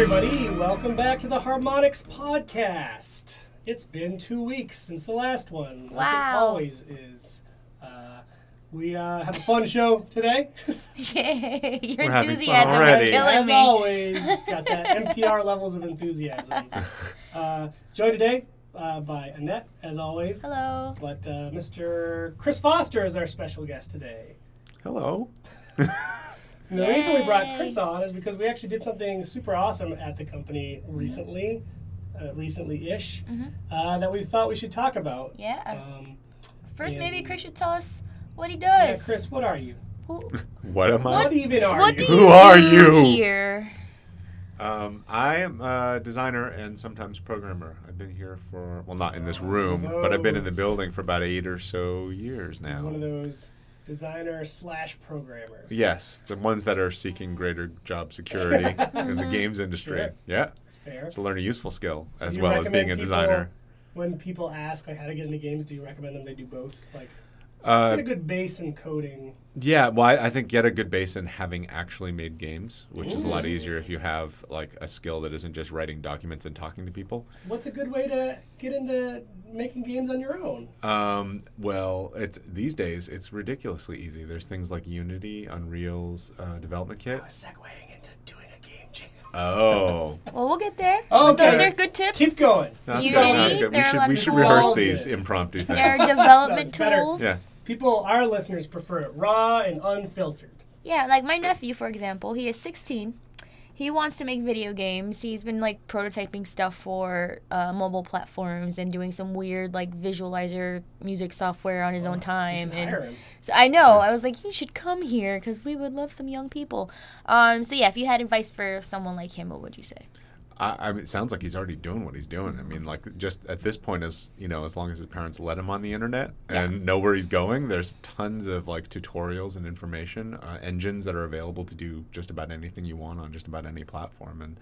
Welcome back to the Harmonix Podcast. It's been two weeks since the last one. Like it Wow. always is. Uh, we uh, have a fun show today. Yay, your We're having fun enthusiasm already. is killing As me. always, got that NPR levels of enthusiasm. Uh, joined today uh, by Annette, as always. Hello. But uh, Mr. Chris Foster is our special guest today. Hello. And the reason we brought Chris on is because we actually did something super awesome at the company recently, uh, recently-ish, uh, that we thought we should talk about. Yeah. Um, First, maybe Chris should tell us what he yeah, does. Chris, what are you? Who, What am I? What even are what you? do Who are you? here? Um, I am a designer and sometimes programmer. I've been here for well, not in this room, but I've been in the building for about eight or so years now. One of those designer slash programmers. Yes, the ones that are seeking greater job security in the games industry. Sure. Yeah, it's fair. to learn a useful skill So as well as being a people- designer. When people ask like how to get into games, do you recommend them they do both? Like Uh, get a good base in coding. Yeah, well, I, I think get a good base in having actually made games, which is a lot easier if you have like a skill that isn't just writing documents and talking to people. What's a good way to get into making games on your own? Um, well, it's these days it's ridiculously easy. There's things like Unity, Unreal's uh, development kit. I was segueing into doing a game jam. Oh, Well, we'll get there. Okay. Those are good tips. Keep going. that's Unity, good. That's good. We there are a should lot we of should tools. rehearse these impromptu things. There are development That's better. tools. Yeah. People, our listeners prefer it raw and unfiltered. Yeah, like my nephew, for example, he is 16. He wants to make video games. He's been like prototyping stuff for uh, mobile platforms and doing some weird like visualizer music software on his own time. And so I know I was like, you should come here because we would love some young people. Um, so yeah, if you had advice for someone like him, what would you say? I, I mean, it sounds like he's already doing what he's doing. I mean, like just at this point, as you know, as long as his parents let him on the internet and know where he's going, there's tons of like tutorials and information, uh, engines that are available to do just about anything you want on just about any platform, and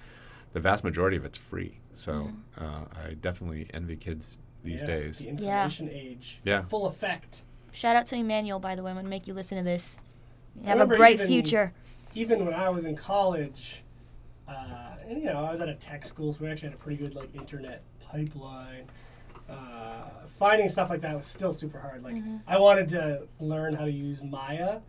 the vast majority of it's free. So uh, I definitely envy kids these Yeah, days. The information age. Yeah. Full effect. Shout out to Emmanuel, by the way. I'm gonna make you listen to this. You have a bright even- future. Even when I was in college, uh, and you know, I was at a tech school, so we actually had a pretty good like internet pipeline. Uh, finding stuff like that was still super hard. Like I wanted to learn how to use Maya,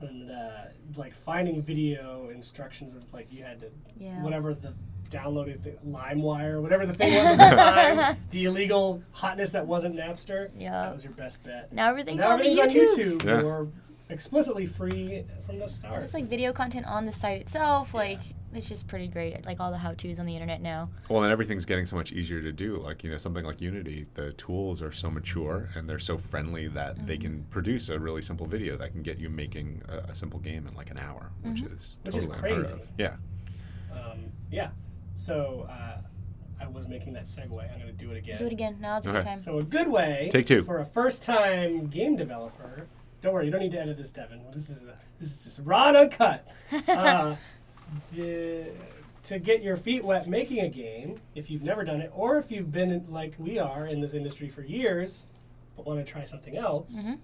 and uh, like finding video instructions of like you had to Yeah. whatever the downloaded thing, LimeWire, whatever the thing was at the time, the illegal hotness that wasn't Napster. Yeah. that was your best bet. Now everything's now on everything's YouTubes. on YouTube Yeah. or explicitly free from the start. It's like video content on the site itself. Like it's just pretty great. Like all the how-tos on the internet now. Well, and everything's getting so much easier to do. Like, you know, something like Unity, the tools are so mature and they're so friendly that they can produce a really simple video that can get you making a, a simple game in like an hour, which is Which is totally unheard crazy. of. Yeah. Um, yeah. So uh, I was making that segue. I'm going to do it again. Do it again. Now it's a good Okay. time. So a good way Take two. for a first-time game developer. Don't worry, you don't need to edit this, Devin. This is this is just raw and uncut. uh, the, to get your feet wet making a game, if you've never done it, or if you've been like we are in this industry for years, but want to try something else, Mhm.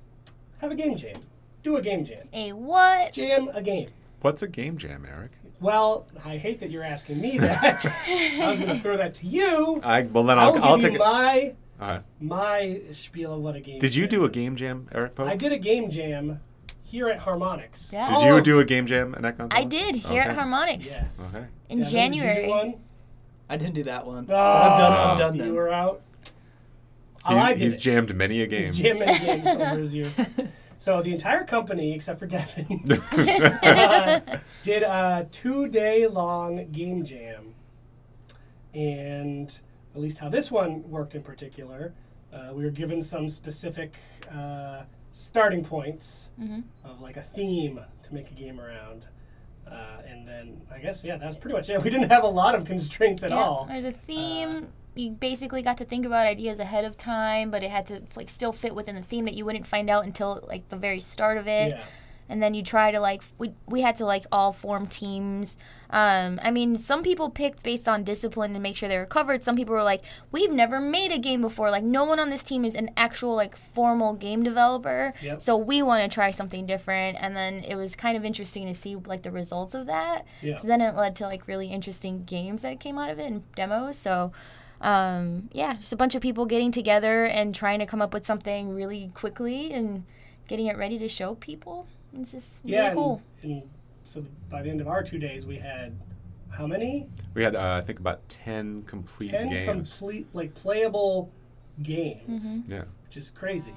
have a game jam. Do a game jam. A what? Jam a game. What's a game jam, Eric? Well, I hate that you're asking me that. I was going to throw that to you. I well then I'll, I'll, I'll give take you it. my My spiel of what a game. did you jam do a game jam, Eric Pope? I did a game jam here at Harmonix. Yeah. Did All you do a game jam at Econ? I did here at Okay. Harmonix Yes. Okay. in Devin, did you do January. one? I didn't do that one. Oh, I've done, I've done you were out. Oh, He's, I did he's jammed many a game. He's jammed many games over his years. So the entire company, except for Devin, uh, did a two-day-long game jam, and at least how this one worked in particular, uh, we were given some specific uh, starting points Mhm. of like a theme to make a game around. Uh, and then I guess yeah, that was pretty much it. We didn't have a lot of constraints at Yeah, all. There's a theme. you basically got to think about ideas ahead of time, but it had to like still fit within the theme that you wouldn't find out until like the very start of it. Yeah. and then you try to like we we had to like all form teams. Um, I mean, some people picked based on discipline to make sure they were covered. Some people were like, we've never made a game before. Like no one on this team is an actual like formal game developer, Yep. so we want to try something different. And then it was kind of interesting to see like the results of that. Yeah. So then it led to like really interesting games that came out of it and demos. So um, yeah, just a bunch of people getting together and trying to come up with something really quickly and getting it ready to show people. It's just really Yeah, cool. and, and so by the end of our two days, we had how many? We had, uh, I think, about 10 complete Ten games. complete, like playable games, Mm-hmm. yeah. which is crazy.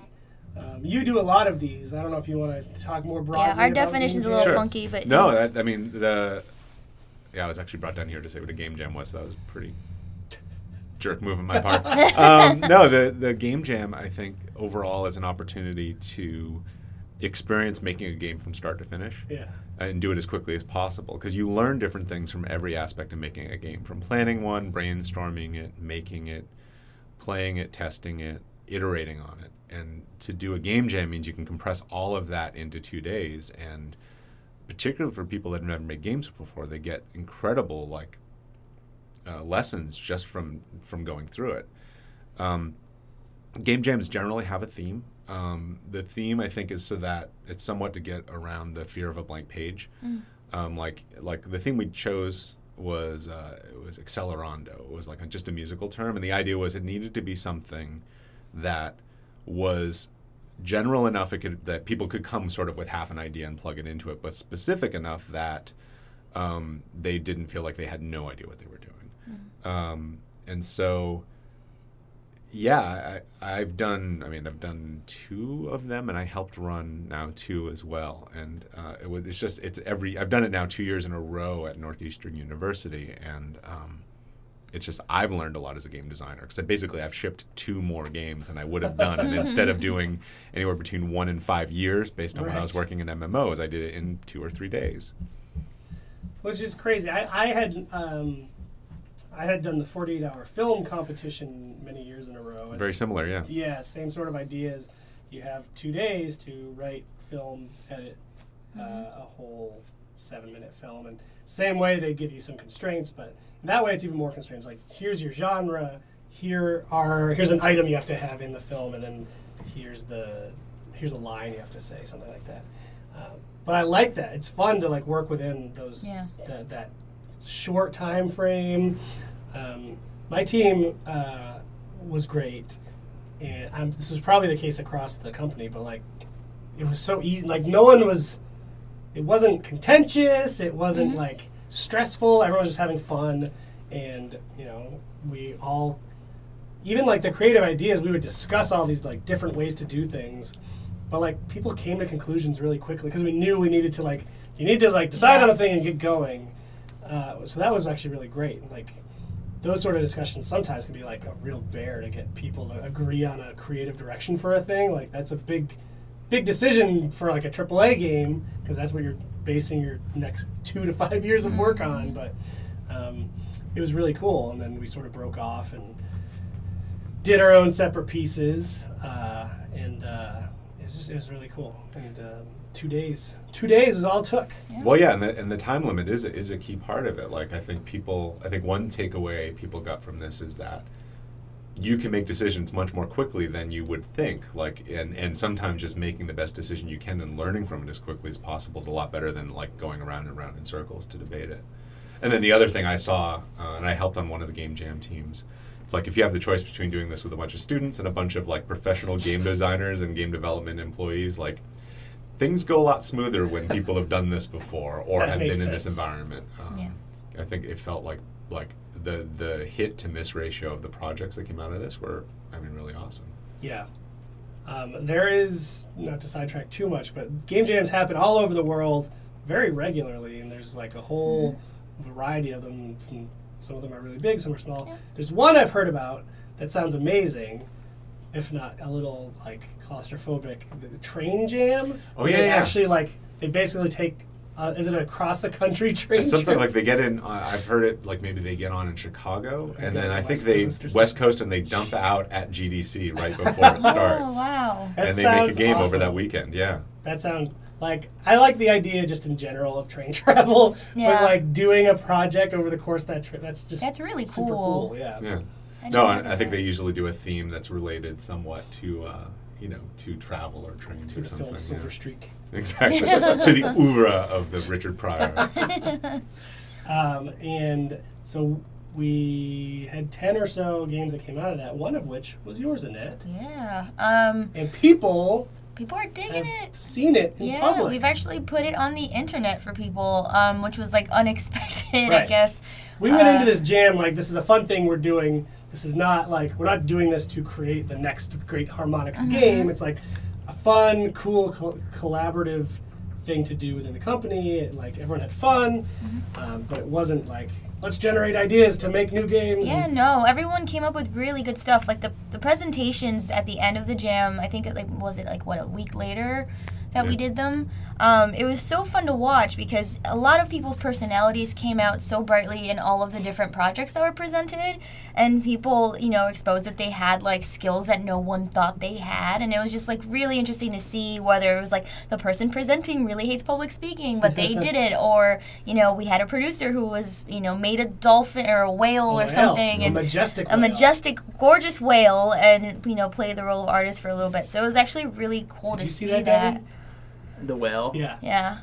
Um, you do a lot of these. I don't know if you want to talk more broadly. Yeah, our about definition's game a little. Sure. funky, but No, that, I mean, the. Yeah, I was actually brought down here to say what a game jam was. That was pretty jerk move on my part. um, no, the, the game jam, I think, overall is an opportunity to experience making a game from start to finish. Yeah. and do it as quickly as possible because you learn different things from every aspect of making a game from planning one brainstorming it making it playing it testing it iterating on it and to do a game jam means you can compress all of that into two days and particularly for people that have never made games before they get incredible like uh, lessons just from from going through it um, game jams generally have a theme. Um, the theme, I think, is so that it's somewhat to get around the fear of a blank page. Um, like, like the theme we chose was uh, it was accelerando. It was like a, just a musical term, and the idea was it needed to be something that was general enough it could, that people could come sort of with half an idea and plug it into it, but specific enough that um, they didn't feel like they had no idea what they were doing. Um, and so yeah, I, I've done. I mean, I've done two of them, and I helped run now two as well. And uh, it was, it's just it's every. I've done it now two years in a row at Northeastern University, and um, it's just I've learned a lot as a game designer because basically I've shipped two more games than I would have done, and instead of doing anywhere between one and five years based on when I was working in MMOs, I did it in two or three days. which is crazy. I, I had um, I had done the 48 hour film competition many years in a row. Very similar, yeah. Yeah, same sort of ideas. You have two days to write, film, edit uh, a whole seven minute film, and same way they give you some constraints, but that way it's even more constraints. Like here's your genre, here are here's an item you have to have in the film, and then here's the here's a line you have to say, something like that. Um, but I like that. It's fun to like work within those Yeah. that, that short time frame. Um, my team uh, was great, and um, this was probably the case across the company. But like, it was so easy. Like no one was. It wasn't contentious. It wasn't like stressful. Everyone was just having fun, and you know, we all, even like the creative ideas, we would discuss all these like different ways to do things. But like people came to conclusions really quickly because we knew we needed to like you need to like decide on a thing and get going. Uh, so that was actually really great. Like those sort of discussions sometimes can be like a real bear to get people to agree on a creative direction for a thing. Like that's a big, big decision for like a AAA game because that's what you're basing your next two to five years of work on. But um, it was really cool, and then we sort of broke off and did our own separate pieces, uh, and uh, it was just it was really cool. And um, two days, two days was all it took. Well, yeah, and the, and the time limit is is a key part of it. Like I think people, I think one takeaway people got from this is that you can make decisions much more quickly than you would think. Like and and sometimes just making the best decision you can and learning from it as quickly as possible is a lot better than like going around and around in circles to debate it. And then the other thing I saw, uh, and I helped on one of the game jam teams. It's like if you have the choice between doing this with a bunch of students and a bunch of like professional game designers and game development employees, like things go a lot smoother when people have done this before or That have been makes in this sense. environment. Um, Yeah. I think it felt like like the the hit to miss ratio of the projects that came out of this were, I mean, really awesome. Yeah. Um, there is, not to sidetrack too much, but game jams happen all over the world very regularly, and there's like a whole variety of them. From, some of them are really big, some are small. Yeah. There's one I've heard about that sounds amazing, if not a little like claustrophobic. The, the train jam. Oh, yeah, they yeah. Actually, like they basically take. Uh, is it a cross the country train? It's something trip? like they get in. Uh, I've heard it like maybe they get on in Chicago, They and then I the think West they Coast West. Coast, and they dump out at GDC right before it starts, Oh wow. That and they make a sounds game over that weekend. Yeah, That sounds like I like the idea just in general of train travel, Yeah. but like doing a project over the course of that trip, that's just That's really super cool. cool. Yeah. Yeah. I No, I, I think they usually do a theme that's related somewhat to, uh, you know, to travel or trains To or the something. film Silver yeah. Streak. Exactly. to the oeuvre of the Richard Pryor. Um, and so we had 10 or so games that came out of that, one of which was yours, Annette. Yeah. Um, And people people are digging have it. seen it in Yeah, public. we've actually put it on the internet for people, um, which was like unexpected, I guess. we went uh, into this jam like this is a fun thing we're doing. This is not like we're not doing this to create the next great Harmonix Mm-hmm. game. It's like a fun, cool, col- collaborative thing to do within the company. And, like everyone had fun, Mm-hmm. um, but it wasn't like let's generate ideas to make new games. Yeah, no, everyone came up with really good stuff. Like the the presentations at the end of the jam, I think it like was it like what a week later that we did them. Um, it was so fun to watch because a lot of people's personalities came out so brightly in all of the different projects that were presented, and people, you know, exposed that they had like skills that no one thought they had, and it was just like really interesting to see whether it was like the person presenting really hates public speaking, but they did it, or you know, we had a producer who was, you know, made a dolphin or a whale A or whale, something, a and majestic, a whale. majestic, gorgeous whale, and you know, played the role of artist for a little bit. So it was actually really cool Did to you see see that, that. David? The whale. Yeah, Yeah.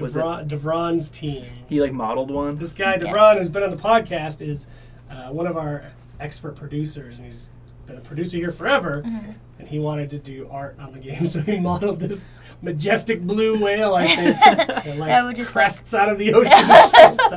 Was it- Devron, Devron's team. He like modeled one. This guy Yeah. Devron, who's been on the podcast, is uh, one of our expert producers, and he's been a producer here forever. Mm-hmm. And he wanted to do art on the game, so he modeled this majestic blue whale. I think that like That would just, like- crests out of the ocean.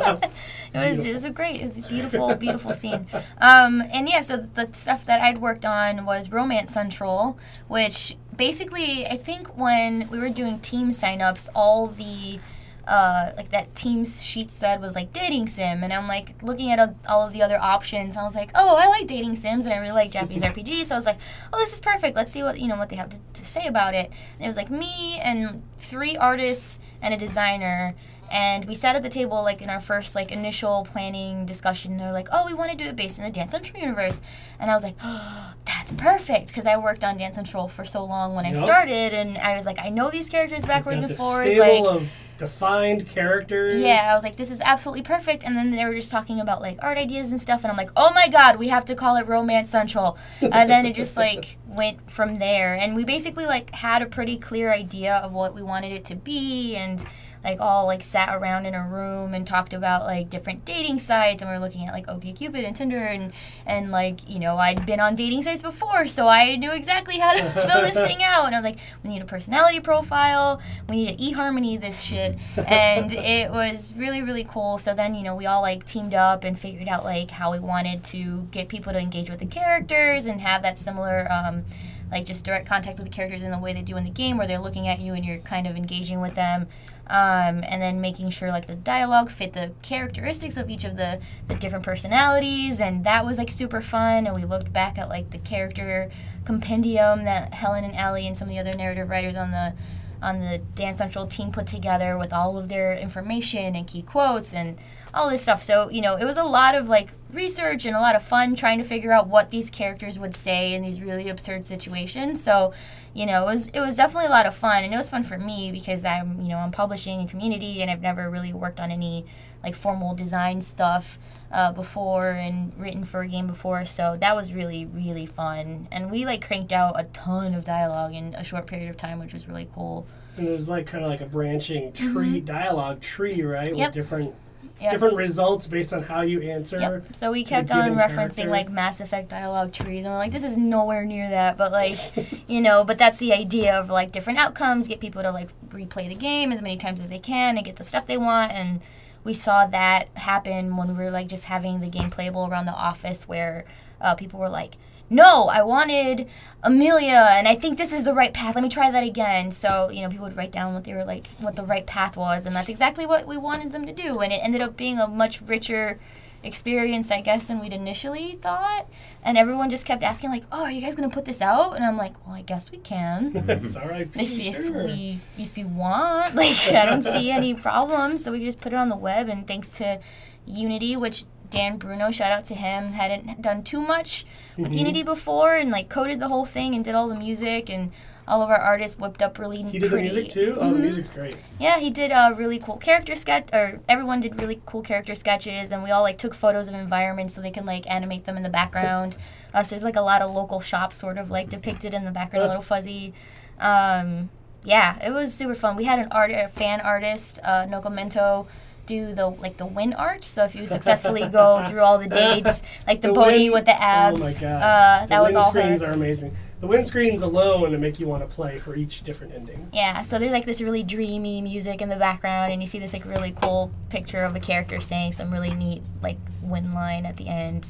and. It was it was a great, it was a beautiful, beautiful scene. Um, and yeah, so the stuff that I'd worked on was Romance Central, which basically I think when we were doing team signups, all the uh, like that teams sheet said was like dating sim, and I'm like looking at a, all of the other options. I was like, oh, I like dating sims, and I really like Japanese RPGs. So I was like, oh, this is perfect. Let's see what you know what they have to, to say about it. And it was like me and three artists and a designer. And we sat at the table like in our first like initial planning discussion. They're like, "Oh, we want to do it based in the Dance Central universe," and I was like, oh, "That's perfect," because I worked on Dance Central for so long when I started, and I was like, "I know these characters backwards and forwards." Like, of defined characters. yeah, I was like, "This is absolutely perfect." And then they were just talking about like art ideas and stuff, and I'm like, "Oh my god, we have to call it Romance Central." and then it just like went from there, and we basically like had a pretty clear idea of what we wanted it to be, and like all like sat around in a room and talked about like different dating sites and we were looking at like OkCupid and Tinder and and like you know I'd been on dating sites before so I knew exactly how to fill this thing out. And I was like we need a personality profile. We need to eHarmony this shit. And it was really really cool. So then you know we all like teamed up and figured out like how we wanted to get people to engage with the characters and have that similar um, like just direct contact with the characters in the way they do in the game where they're looking at you and you're kind of engaging with them um, and then making sure like the dialogue fit the characteristics of each of the, the different personalities and that was like super fun and we looked back at like the character compendium that helen and Allie and some of the other narrative writers on the on the dance central team put together with all of their information and key quotes and all this stuff. So you know it was a lot of like research and a lot of fun trying to figure out what these characters would say in these really absurd situations so you know, it was it was definitely a lot of fun, and it was fun for me because I'm you know I'm publishing in community, and I've never really worked on any like formal design stuff uh, before and written for a game before, so that was really really fun, and we like cranked out a ton of dialogue in a short period of time, which was really cool. And there's like kind of like a branching tree, dialogue tree, right? Mm-hmm. Yep. With different Yep. different results based on how you answer. Yep. So we kept on referencing character. like Mass Effect dialogue trees, and we're like, this is nowhere near that, but like, you know, but that's the idea of like different outcomes, get people to like replay the game as many times as they can and get the stuff they want, and we saw that happen when we were like just having the game playable around the office where uh, people were like. No, I wanted Emilia, and I think this is the right path. Let me try that again. So, you know, people would write down what they were like, what the right path was, and that's exactly what we wanted them to do. And it ended up being a much richer experience, I guess, than we'd initially thought. And everyone just kept asking, like, "Oh, are you guys gonna put this out?" And I'm like, "Well, I guess we can, it's all right. if if we if you want. Like, I don't see any problem. So we just put it on the web, and thanks to Unity, which Dan Bruno, shout out to him, hadn't done too much with Mhm. Unity before and like coded the whole thing and did all the music and all of our artists whipped up really He did the music too. Oh, the Mhm. music's great. Yeah, he did a really cool character sketch, or everyone did really cool character sketches, and we all like took photos of environments so they can like animate them in the background. uh, so there's like a lot of local shops sort of like depicted in the background, a little fuzzy. Um, yeah, it was super fun. We had an art, a fan artist, uh, Nokomento, do the like the win art. So if you successfully go through all the dates, like the, The Bodhi with the abs, Oh my god. uh, the that was all screens her. are amazing. The wind screens alone make you want to play for each different ending. Yeah, so there's like this really dreamy music in the background, and you see this like really cool picture of a character saying some really neat like win line at the end.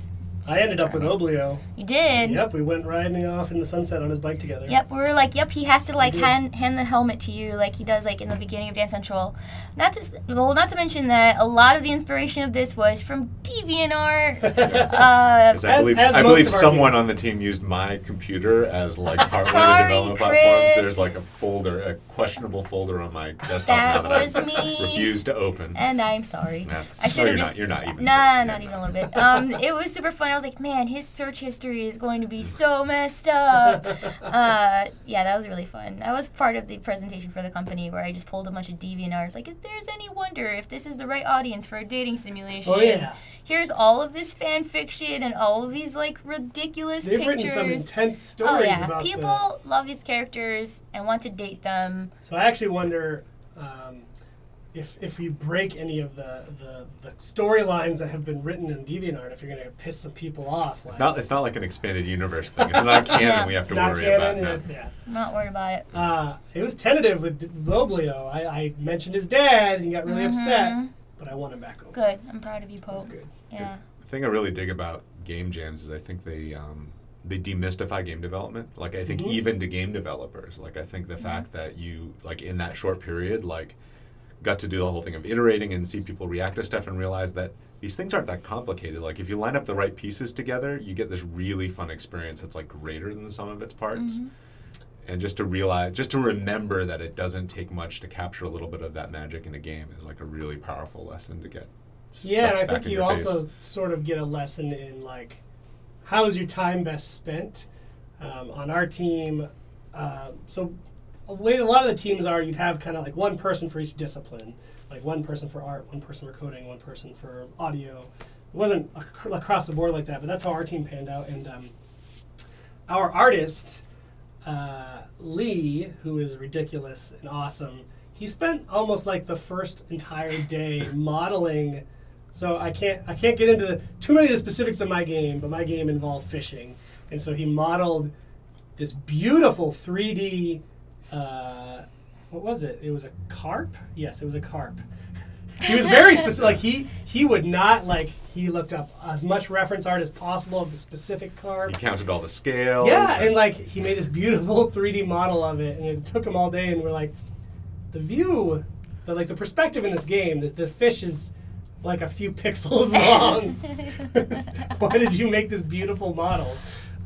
I ended up with Oblio. You did. Yep, we went riding off in the sunset on his bike together. Yep, we were like, yep, he has to like hand hand the helmet to you like he does like in the beginning of Dance Central. Not to well, not to mention that a lot of the inspiration of this was from DeviantArt. uh, Because I As- believe, as I believe someone on the team used my computer as like part of the development Chris. platforms. There's like a folder, a questionable folder on my desktop That now that was I me. refuse to open. and I'm sorry. That's, I no, should have you're just. not. You're not even. Nah, sorry. not Yeah. even a little bit. Um, it was super fun. I was like, man, his search history is going to be so messed up. uh, yeah, that was really fun. That was part of the presentation for the company where I just pulled a bunch of DeviantArt. It's like, if there's any wonder if this is the right audience for a dating simulation. Oh yeah. Here's all of this fan fiction and all of these like ridiculous They've pictures. written some intense stories oh yeah, about people love these characters and want to date them. So I actually wonder um, if if you break any of the the, the storylines that have been written in DeviantArt, if you're going to piss some people off. It's not. It's not like an expanded universe thing. It's not canon. Yeah. We have It's to worry canon. about and now. it's- yeah. I'm not worried about it. Uh, it was tentative with Boblio. I, I mentioned his dad, and he got really upset, Mhm. but I want him back over. Good. I'm proud of you, It Pope. good. Yeah. The thing I really dig about game jams is I think they um, they demystify game development. Like I think Mhm. even to game developers, like I think the fact that you like in that short period, like got to do the whole thing of iterating and see people react to stuff and realize that these things aren't that complicated. Like if you line up the right pieces together, you get this really fun experience that's like greater than the sum of its parts. Mhm. And just to realize, just to remember that it doesn't take much to capture a little bit of that magic in a game is like a really powerful lesson to get. Yeah, and I think you your face. also sort of get a lesson in like how is your time best spent. Um, on our team, uh, so way a lot of the teams are, you'd have kind of like one person for each discipline, like one person for art, one person for coding, one person for audio. It wasn't ac- across the board like that, but that's how our team panned out. And um, our artist, uh, Lee, who is ridiculous and awesome, he spent almost like the first entire day modeling. So I can't I can't get into the, too many of the specifics of my game, but my game involved fishing, and so he modeled this beautiful 3D. Uh, what was it? It was a carp. Yes, it was a carp. he was very specific. Like he he would not like he looked up as much reference art as possible of the specific carp. He counted all the scales. Yeah, and like he made this beautiful 3D model of it, and it took him all day. And we're like, the view, the like the perspective in this game, the, the fish is like a few pixels long. Why did you make this beautiful model?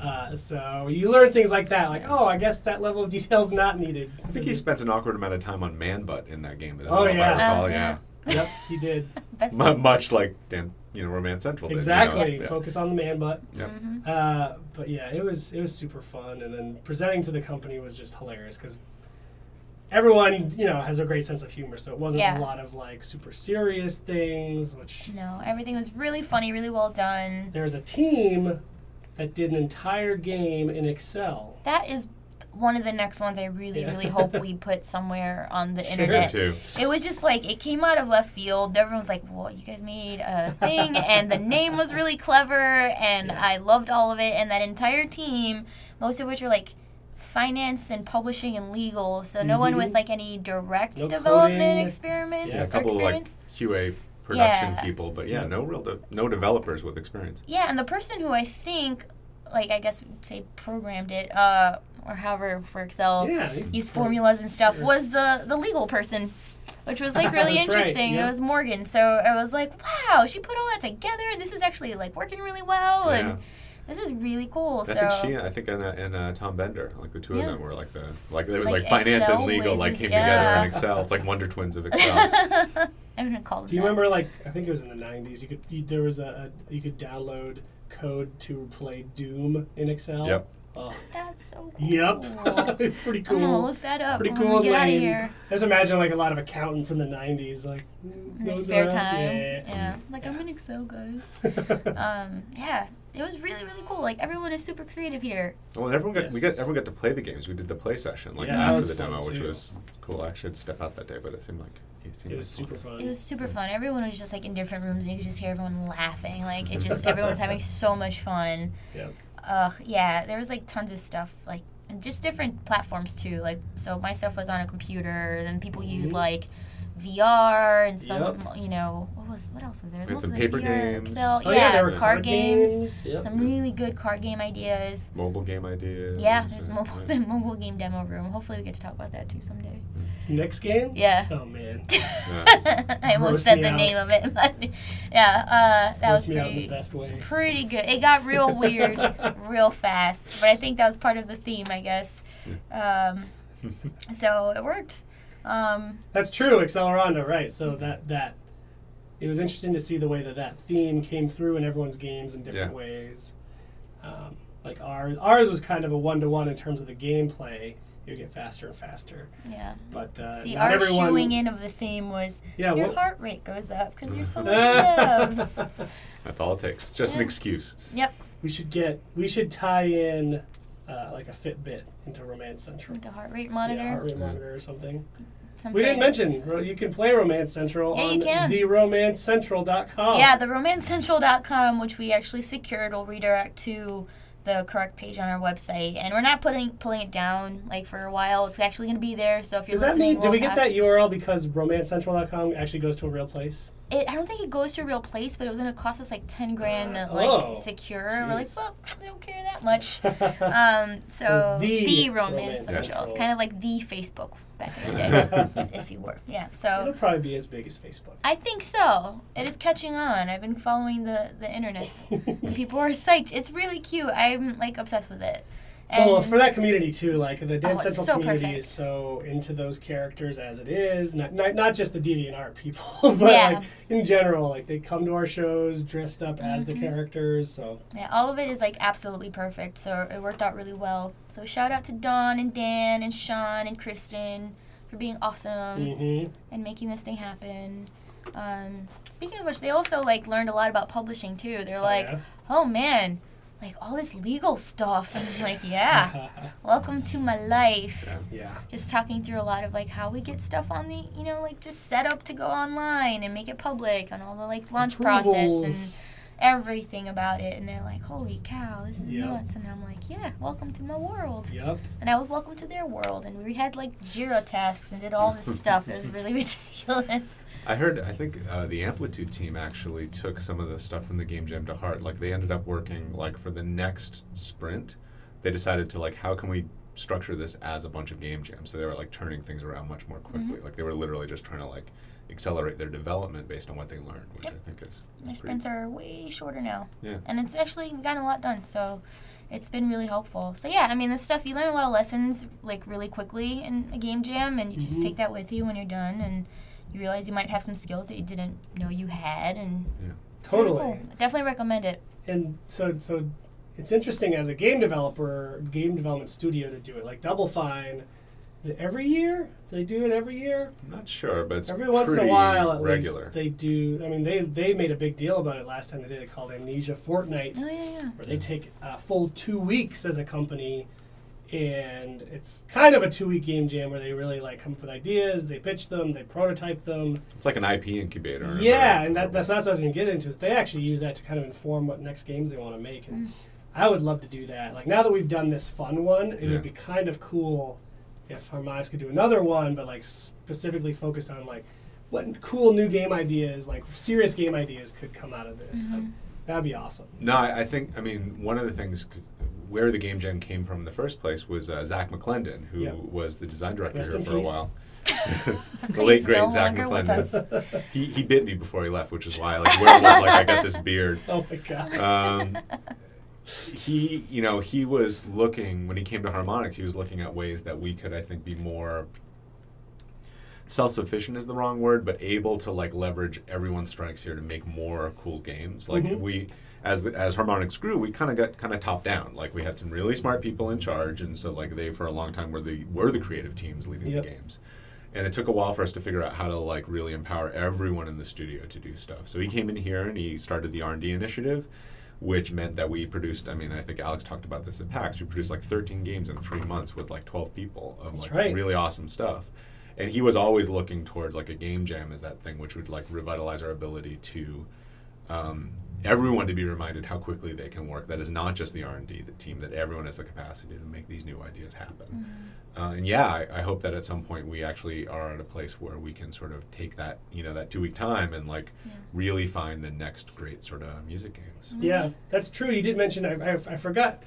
Uh, so you learn things like that, like oh, I guess that level of detail is not needed. I think he spent an awkward amount of time on man butt in that game. But I Oh, don't know if I yeah. recall, Oh, yeah. yeah. Yep, he did That's Mu- Much like Dan, you know, Romance Central did. you know, exactly. yeah. Focus on the man butt. Yep. Mhm. Uh, but yeah, it was it was super fun, and then presenting to the company was just hilarious because everyone you know has a great sense of humor, so it wasn't Yeah. a lot of like super serious things. Which No, everything was really funny, really well done. there's a team that did an entire game in Excel. That is one of the next ones I really, Yeah. really hope we put somewhere on the Sure. internet. too. It was just like it came out of left field. Everyone's like, "Well, you guys made a thing," and the name was really clever, and Yeah. I loved all of it. And that entire team, most of which are like finance and publishing and legal, so no one with mm-hmm. like any direct No development coding. experiment Yeah, Yeah, a or couple of like experience. QA production Yeah. people, but yeah, Yeah. no real de- no developers with experience. Yeah, and the person who I think, like I guess say programmed it, uh, or however for Excel, yeah, you- used formulas and stuff, Sure. was the the legal person, which was like really That's right, interesting. yeah. It was Morgan, so I was like, wow, she put all that together, and this is actually like working really well. Yeah. And this is really cool. I so think she, I think, and, uh, and uh, Tom Bender, like the two Yeah. of them were like the like there was Like like, finance Excel and legal like came yeah. together in Excel. It's like Wonder Twins of Excel. I'm gonna call them. Do you that. remember like I think it was in the '90s? You could you, there was a, a you could download code to play Doom in Excel. Yep. Oh, That's so cool. yep. it's pretty cool. I'm gonna look that up. Pretty cool we and get out of here. I just imagine like a lot of accountants in the '90s, like In their those spare are- time. Yeah. Yeah. Like I'm in Excel, guys. um, yeah. It was really, really cool. Like everyone is super creative here. well, and everyone got we got everyone got to play the games. We did the play session like Yeah, after the fun, demo, which was cool. I actually had to step out that day, but it seemed like it seemed It like was super fun. It was super fun. Everyone was just like in different rooms, and you could just hear everyone laughing. Like it just everyone was having so much fun. Yep. Ugh, yeah. There was like tons of stuff, like and just different platforms too. Like so, my stuff was on a computer. Then people use Mhm. like VR and some, Yep. you know, what was what else was there? Most some of the paper VR, games. Excel, Oh yeah, yeah, there were card, games. Yep. Some really good card game ideas. mobile game ideas. Yeah, there's and- mobile yeah. the mobile game demo room. Hopefully, we get to talk about that too someday. Next game. Yeah. Oh man. I almost Gross said the out. name of it, but yeah, uh, that Grossed was me out in the pretty best way. pretty good. It got real weird real fast, but I think that was part of the theme, I guess. Um, so it worked. Um, That's true, Accelerando, right? So that that it was interesting to see the way that that theme came through in everyone's games in different Yeah. ways. Um, like ours, ours was kind of a one to one in terms of the gameplay. It would get faster and faster, yeah. but uh, See, not our everyone. shoeing in of the theme was yeah, your what, heart rate goes up because you're full of loves. That's all it takes. Just an excuse. Yep, we should get we should tie in uh, like a Fitbit into Romance Central. like a heart rate Yeah, monitor. heart rate monitor or something. something. We didn't mention you can play Romance Central Yeah, you on can. theromancecentral.com. Yeah, the romancecentral.com, which we actually secured, will redirect to the correct page on our website. And we're not putting pulling it down like for a while. It's actually going to be there. So if you're Does that mean did we we'll get that URL because romancecentral.com actually goes to a real place? It, I don't think it goes to a real place, but it was going to cost us like ten grand to like Oh, secure. We're like, well, I don't care that much. um, so, So the, the romance Romance. It's kind of like the Facebook back in the day, if you were. Yeah. So it'll probably be as big as Facebook. I think so. It is catching on. I've been following the the internets. People are psyched. It's really cute. I'm like obsessed with it. And well, for that community too, like the Dance Oh, Central so community perfect. is so into those characters as it is. Not not, not just the DeviantArt people, but Yeah. like in general, like they come to our shows dressed up as the Mhm. characters. So Yeah, all of it is like absolutely perfect. So it worked out really well. So shout out to Dawn and Dan and Sean and Kristen for being awesome hmm and making this thing happen. Um, speaking of which, they also like learned a lot about publishing too. They're like, yeah. oh man, like all this legal stuff. And I'm like, yeah, welcome to my life. Yeah. yeah. Just talking through a lot of like how we get stuff on the, you know, like just set up to go online and make it public and all the like launch process and everything about it and they're like holy cow this is Yep. nuts and i'm like yeah welcome to my world Yep. and i was welcome to their world and we had like jira tests and did all this stuff it was really ridiculous I heard. I think uh, the Amplitude team actually took some of the stuff from the game jam to heart. Like they ended up working like for the next sprint. They decided to like how can we structure this as a bunch of game jams. So they were like turning things around much more quickly. Like they were literally just trying to like accelerate their development based on what they learned, which Yep. I think is my is pretty- sprints are way shorter now Yeah. and it's actually we've gotten a lot done so it's been really helpful so yeah i mean this stuff you learn a lot of lessons like really quickly in a game jam and you just Mhm. take that with you when you're done and you realize you might have some skills that you didn't know you had and it's really Totally. cool. Definitely recommend it And so so it's interesting as a game developer, game development studio to do it. Like Double Fine, is it every year? Do they do it every year? I'm not sure, but it's Every once in a while, at regular. least they do. I mean, they they made a big deal about it last time they did it, called Amnesia Fortnight, oh yeah yeah where they take a full two weeks as a company, and it's kind of a two week game jam where they really like come up with ideas, they pitch them, they prototype them. It's like an IP incubator. Yeah, and that, that's that's what I was going to get into. They actually use that to kind of inform what next games they want to make, and Mm. I would love to do that. Like now that we've done this fun one, it Yeah. would be kind of cool if Harmonix could do another one, but like specifically focused on like what cool new game ideas, like serious game ideas, could come out of this. Like, that'd be awesome. No, I, I think I mean one of the things 'cause where the game jam came from in the first place was uh, Zach McClendon, who Yeah. was the design director Rest here in for a while. the He's late great no Zach McClendon. He he bit me before he left, which is why like werewolf like I got this beard. Oh my god. Um, he, you know, he was looking when he came to Harmonix. He was looking at ways that we could, I think, be more self-sufficient is the wrong word, but able to like leverage everyone's strengths here to make more cool games. Like Mhm. we, as the, as Harmonix grew, we kind of got kind of top down. Like we had some really smart people in charge, and so like they for a long time were the were the creative teams leading Yep. the games. And it took a while for us to figure out how to like really empower everyone in the studio to do stuff. So he came in here and he started the R and D initiative, which meant that we produced. I mean, I think Alex talked about this at PAX. We produced like 13 games in three months with like 12 people of That's like right. really awesome stuff. And he was always looking towards like a game jam as that thing, which would like revitalize our ability to um, everyone to be reminded how quickly they can work. That is not just the R and D, the team. That everyone has the capacity to make these new ideas happen. Uh, and yeah, I, I hope that at some point we actually are at a place where we can sort of take that, you know, that two week time and like Yeah. really find the next great sort of music games. Yeah, that's true. You did mention. I, I, I forgot.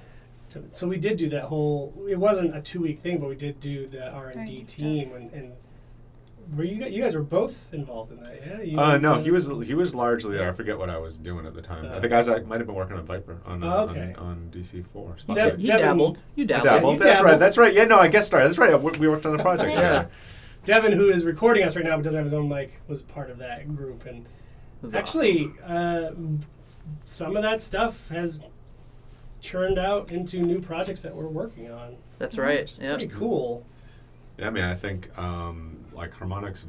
To, so we did do that whole. It wasn't a two week thing, but we did do the R and D R&D team, and, and were you guys, you guys were both involved in that? Yeah. You Uh, no, he was he was largely there. I forget what I was doing at the time. I think I was I might have been working on Viper on uh, Oh, okay. on, on DC four. Deb- You Devin- dabbled. You I dabbled. dabbled. you That's right. That's right. Yeah, no, I guess started. That's right. We we worked on the project. Yeah. together. Devin, who is recording us right now but doesn't have his own mic, was part of that group, and was actually, uh, some of that stuff has churned out into new projects that we're working on. That's right. Which is pretty cool. Yeah, I mean, I think um, like Harmonix,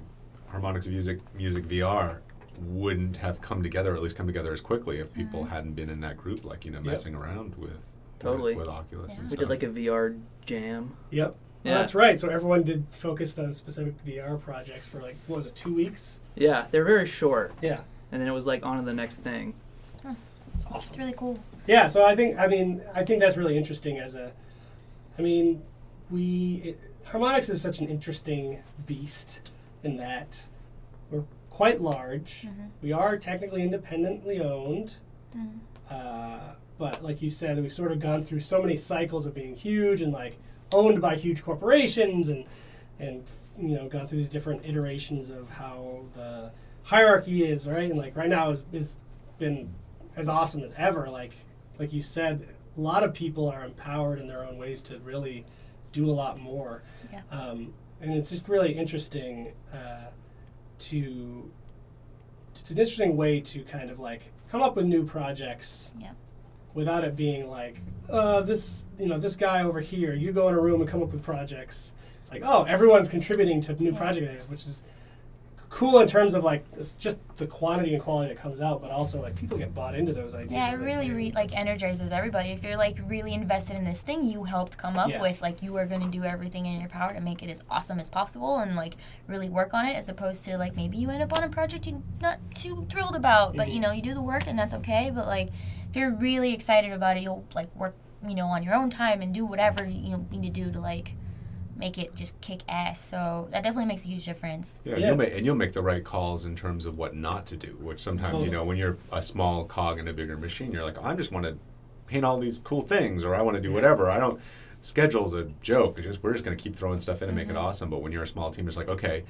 Harmonix music, music VR wouldn't have come together, or at least come together as quickly, if people hadn't been in that group, like you know, Yep. messing around with Totally. with, with Oculus Yeah. and We stuff. did like a VR jam. Yep. Well, Yeah. that's right. So everyone did focused on specific VR projects for like what was it two weeks? Yeah, they're very short, Yeah, and then it was like on to the next thing. it's It's awesome. really cool. Yeah, so I think I mean I think that's really interesting as a, I mean, we it, Harmonix is such an interesting beast in that we're quite large. Mhm. We are technically independently owned, Mhm. uh, but like you said, we've sort of gone through so many cycles of being huge and like owned by huge corporations and and you know gone through these different iterations of how the hierarchy is right and like right now is is been as awesome as ever like like you said a lot of people are empowered in their own ways to really do a lot more Yeah. um, and it's just really interesting uh, to it's an interesting way to kind of like come up with new projects Yeah. without it being like uh, this you know this guy over here you go in a room and come up with projects it's like oh everyone's contributing to new Yeah. project ideas which is cool in terms of like it's just the quantity and quality that comes out but also like people get bought into those ideas Yeah, it really re- like energizes everybody. If you're like really invested in this thing you helped come up Yeah. with, like you are going to do everything in your power to make it as awesome as possible and like really work on it as opposed to like maybe you end up on a project you're not too thrilled about, but you Mhm. know, you do the work and that's okay, but like if you're really excited about it, you'll like work, you know, on your own time and do whatever you know, need to do to like make it just kick ass. So that definitely makes a huge difference. Yeah, Yeah. You'll make, and you'll make the right calls in terms of what not to do. Which sometimes Totally. you know when you're a small cog in a bigger machine, you're like, I just want to paint all these cool things, or I want to do whatever. I don't. Schedule's a joke. It's just we're just going to keep throwing stuff in and make it Mhm. awesome. But when you're a small team, it's like, okay,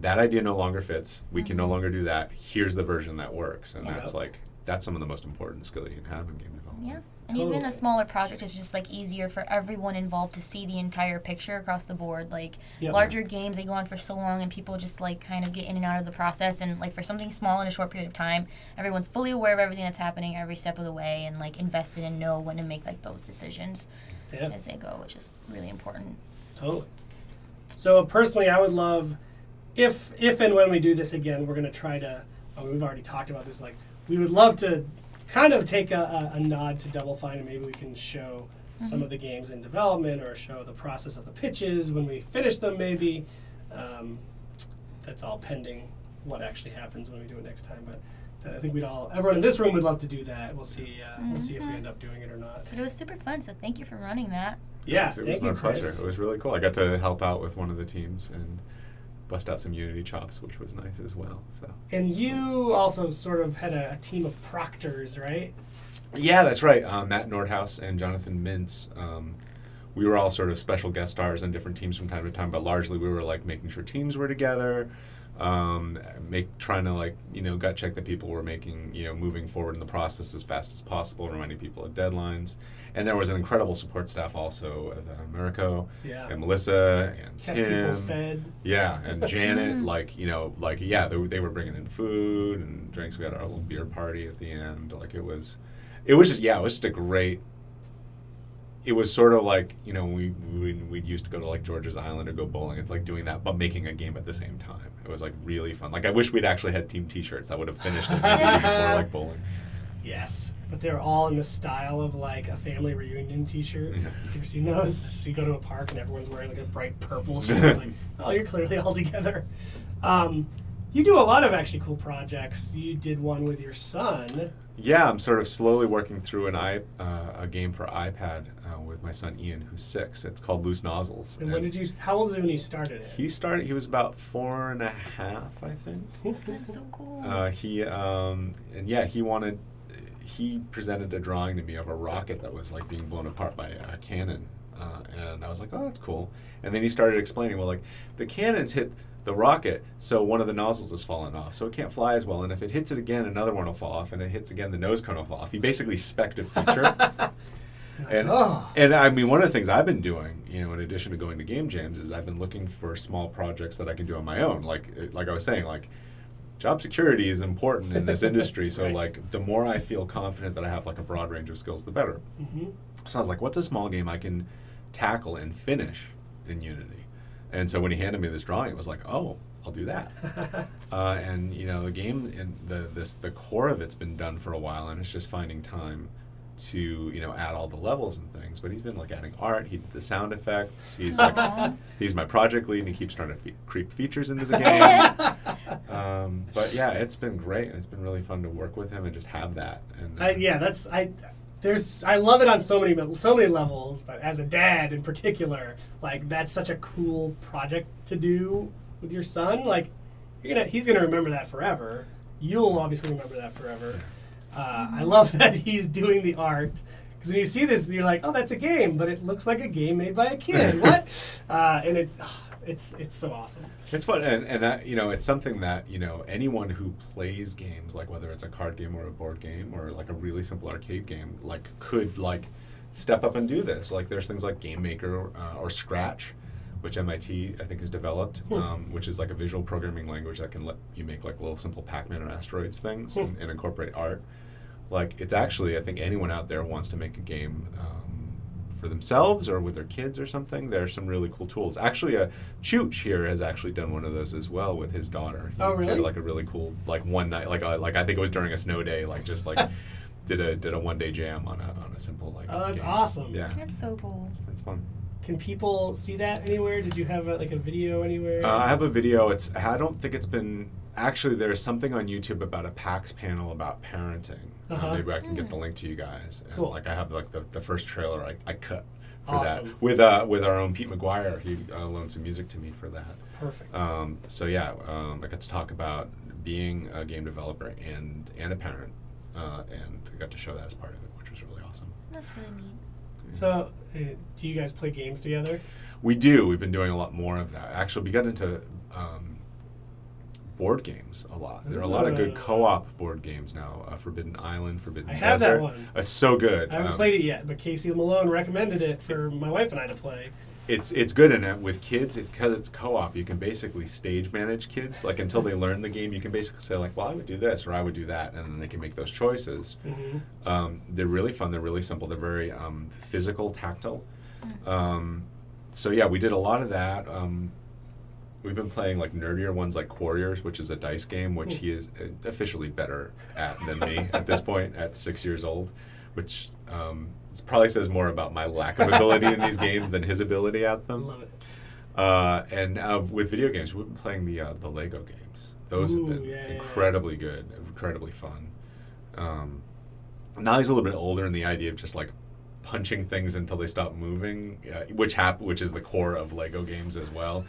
that idea no longer fits. We can no Mhm. longer do that. Here's the version that works, and Yeah. that's like that's some of the most important skill you can have in game development. Yeah. And even a smaller project is just like easier for everyone involved to see the entire picture across the board. Like Yep. larger games, they go on for so long and people just like kind of get in and out of the process. And like for something small in a short period of time, everyone's fully aware of everything that's happening every step of the way and like invested and know when to make like those decisions yeah as they go, which is really important. Totally. So personally, I would love if if and when we do this again, we're going to try to. I mean, we've already talked about this. Like, we would love to kind of take a, a, a nod to Double Fine, and maybe we can show some of the games in development or show the process of the pitches when we finish them. Maybe um, that's all pending what actually happens when we do it next time. But uh, I think we'd all, everyone in this room would love to do that. We'll see. Uh, We'll see if we Mhm. end up doing it or not. But it was super fun, so thank you for running that. Yeah, it was, it was my Chris. pleasure. It was really cool. I got to help out with one of the teams and bust out some Unity chops, which was nice as well. So. And you also sort of had a, a team of proctors, right? Yeah, that's right. Um, Matt Nordhaus and Jonathan Mintz. Um, we were all sort of special guest stars on different teams from time to time, but largely we were like making sure teams were together, um, make trying to like you know gut check that people were making you know moving forward in the process as fast as possible, reminding people of deadlines. And there was an incredible support staff also at uh, Americo Yeah. and Melissa and Kept Tim. Yeah, and Janet, like you know, like yeah, they, were- they were bringing in food and drinks. We had our little beer party at the end. Like it was, it was just yeah, it was just a great. It was sort of like you know we we we used to go to like George's Island or go bowling. It's like doing that, but making a game at the same time. It was like really fun. Like I wish we'd actually had team T-shirts. I would have finished it like bowling. Yes, but they're all in the style of like a family reunion T-shirt. Yeah. You ever seen those? So you go to a park and everyone's wearing like a bright purple shirt. like, oh, you're clearly all together. Um, you do a lot of actually cool projects. You did one with your son. Yeah, I'm sort of slowly working through an i uh, a game for iPad uh, with my son Ian, who's six. It's called Loose Nozzles. And when did you? How old was he when you started it? He started. He was about four and a half, I think. That's so cool. Uh, he um, and yeah, he wanted. He presented a drawing to me of a rocket that was like being blown apart by a cannon, uh, and I was like, "Oh, that's cool." And then he started explaining, "Well, like the cannons hit the rocket, so one of the nozzles has fallen off, so it can't fly as well. And if it hits it again, another one will fall off, and it hits again, the nose cone will fall off." He basically spec'd a feature. And, Oh. and I mean, one of the things I've been doing, you know, in addition to going to game jams, is I've been looking for small projects that I can do on my own. Like, like I was saying, like job security is important in this industry. So, Right. like, the more I feel confident that I have like a broad range of skills, the better. Mhm. So I was like, what's a small game I can tackle and finish in Unity? And so when he handed me this drawing, it was like, oh, I'll do that. uh, and you know, the game and the this the core of it's been done for a while, and it's just finding time to you know add all the levels and things. But he's been like adding art. He did the sound effects. He's like he's my project lead, and he keeps trying to fe- creep features into the game. Um, but yeah, it's been great, and it's been really fun to work with him and just have that. And uh, I, yeah, that's I. There's I love it on so many so many levels, but as a dad in particular, like that's such a cool project to do with your son. Like, you're gonna he's gonna remember that forever. You'll obviously remember that forever. Uh, I love that he's doing the art because when you see this, you're like, oh, that's a game, but it looks like a game made by a kid. what? Uh, and it, it's it's so awesome. It's fun, and, and uh, you know, it's something that you know anyone who plays games, like whether it's a card game or a board game or like a really simple arcade game, like could like step up and do this. Like there's things like Game Maker uh, or Scratch, which MIT I think has developed, Hmm. um, which is like a visual programming language that can let you make like little simple Pac-Man or asteroids things Hmm. and, and incorporate art. Like it's actually, I think anyone out there wants to make a game. Um, for themselves or with their kids or something. There's some really cool tools. Actually, uh, Chooch here has actually done one of those as well with his daughter. He Oh, did, really? like a really cool, like one night, like a, like I think it was during a snow day, like just like did a did a one day jam on a on a simple like. Oh, that's game. awesome. Yeah, That's so cool. That's fun. Can people see that anywhere? Did you have a, like a video anywhere? Uh, I have a video. It's I don't think it's been actually. There's something on YouTube about a PAX panel about parenting. Uh, Uh-huh. maybe I can get the link to you guys. And, Cool. Like I have like the, the first trailer I, I cut for Awesome. that with uh with our own Pete McGuire. He uh, loaned some music to me for that. Perfect. Um, so yeah, um, I got to talk about being a game developer and and a parent, uh, and I got to show that as part of it, which was really awesome. That's really neat. So, uh, do you guys play games together? We do. We've been doing a lot more of that. Actually, we got into um, board games a lot. There are a lot of good co-op board games now. Uh, Forbidden Island, Forbidden I have that one. It's so good. I haven't Um, played it yet, but Casey Malone recommended it for my wife and I to play. It's it's good in it with kids. It's because it's co-op. You can basically stage manage kids. Like until they learn the game, you can basically say like, "Well, I would do this" or "I would do that," and then they can make those choices. hmm Um, they're really fun. They're really simple. They're very um, physical, tactile. Um, so yeah, we did a lot of that. We've been playing like nerdier ones like Quarriors, which is a dice game, which he is uh, officially better at than me at this point at six years old, which um, probably says more about my lack of ability in these games than his ability at them. Love it. Uh, and uh, with video games, we've been playing the uh, the Lego games. Those Ooh, have been yeah, yeah, yeah. incredibly good, incredibly fun. Um, now he's a little bit older, and the idea of just like punching things until they stop moving, uh, which hap- which is the core of Lego games as well.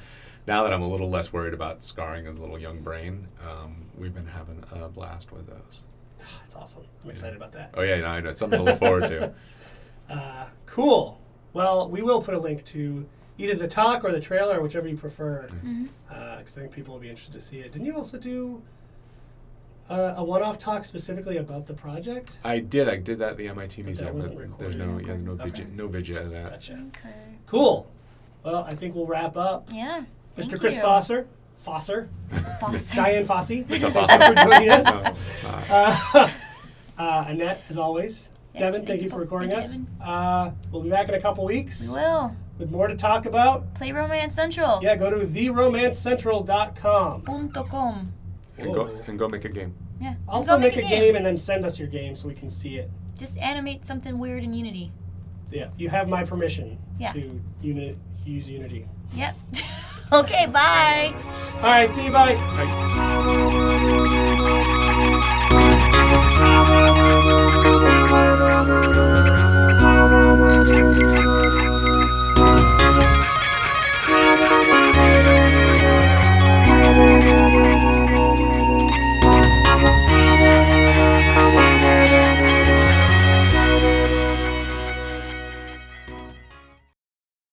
Now that I'm a little less worried about scarring his little young brain, um, we've been having a blast with those. That's awesome. I'm excited about that. Oh yeah, no, I know it's something to look forward to. Uh, cool. Well, we will put a link to either the talk or the trailer, whichever you prefer, because Mhm. I think people will be interested to see it. Didn't you also do uh, a one-off talk specifically about the project? I did. I did that at the MIT But museum. that wasn't but there's no, yeah, no, Okay. video, no video of that. Gotcha. Okay. Cool. Well, I think we'll wrap up. Yeah. Mr. Thank Chris you. Fosser, Fosser, Foster. Dian Fossey. What's up, Thank you for joining us. Uh, Uh, Annette, as always. Yes, Devin, thank thank you you for for- recording thank us. you, Uh, we'll be back in a couple weeks We will. with more to talk about. Play Romance Central. Yeah, go to theromancecentral.com. Punto com. and go and go make a game. Yeah. Also, Go make, a game. and then send us your game so we can see it. Just animate something weird in Unity. Yeah, you have my permission Yeah. to uni- use Unity. Yep. Okay, bye. All right, see you, bye. bye.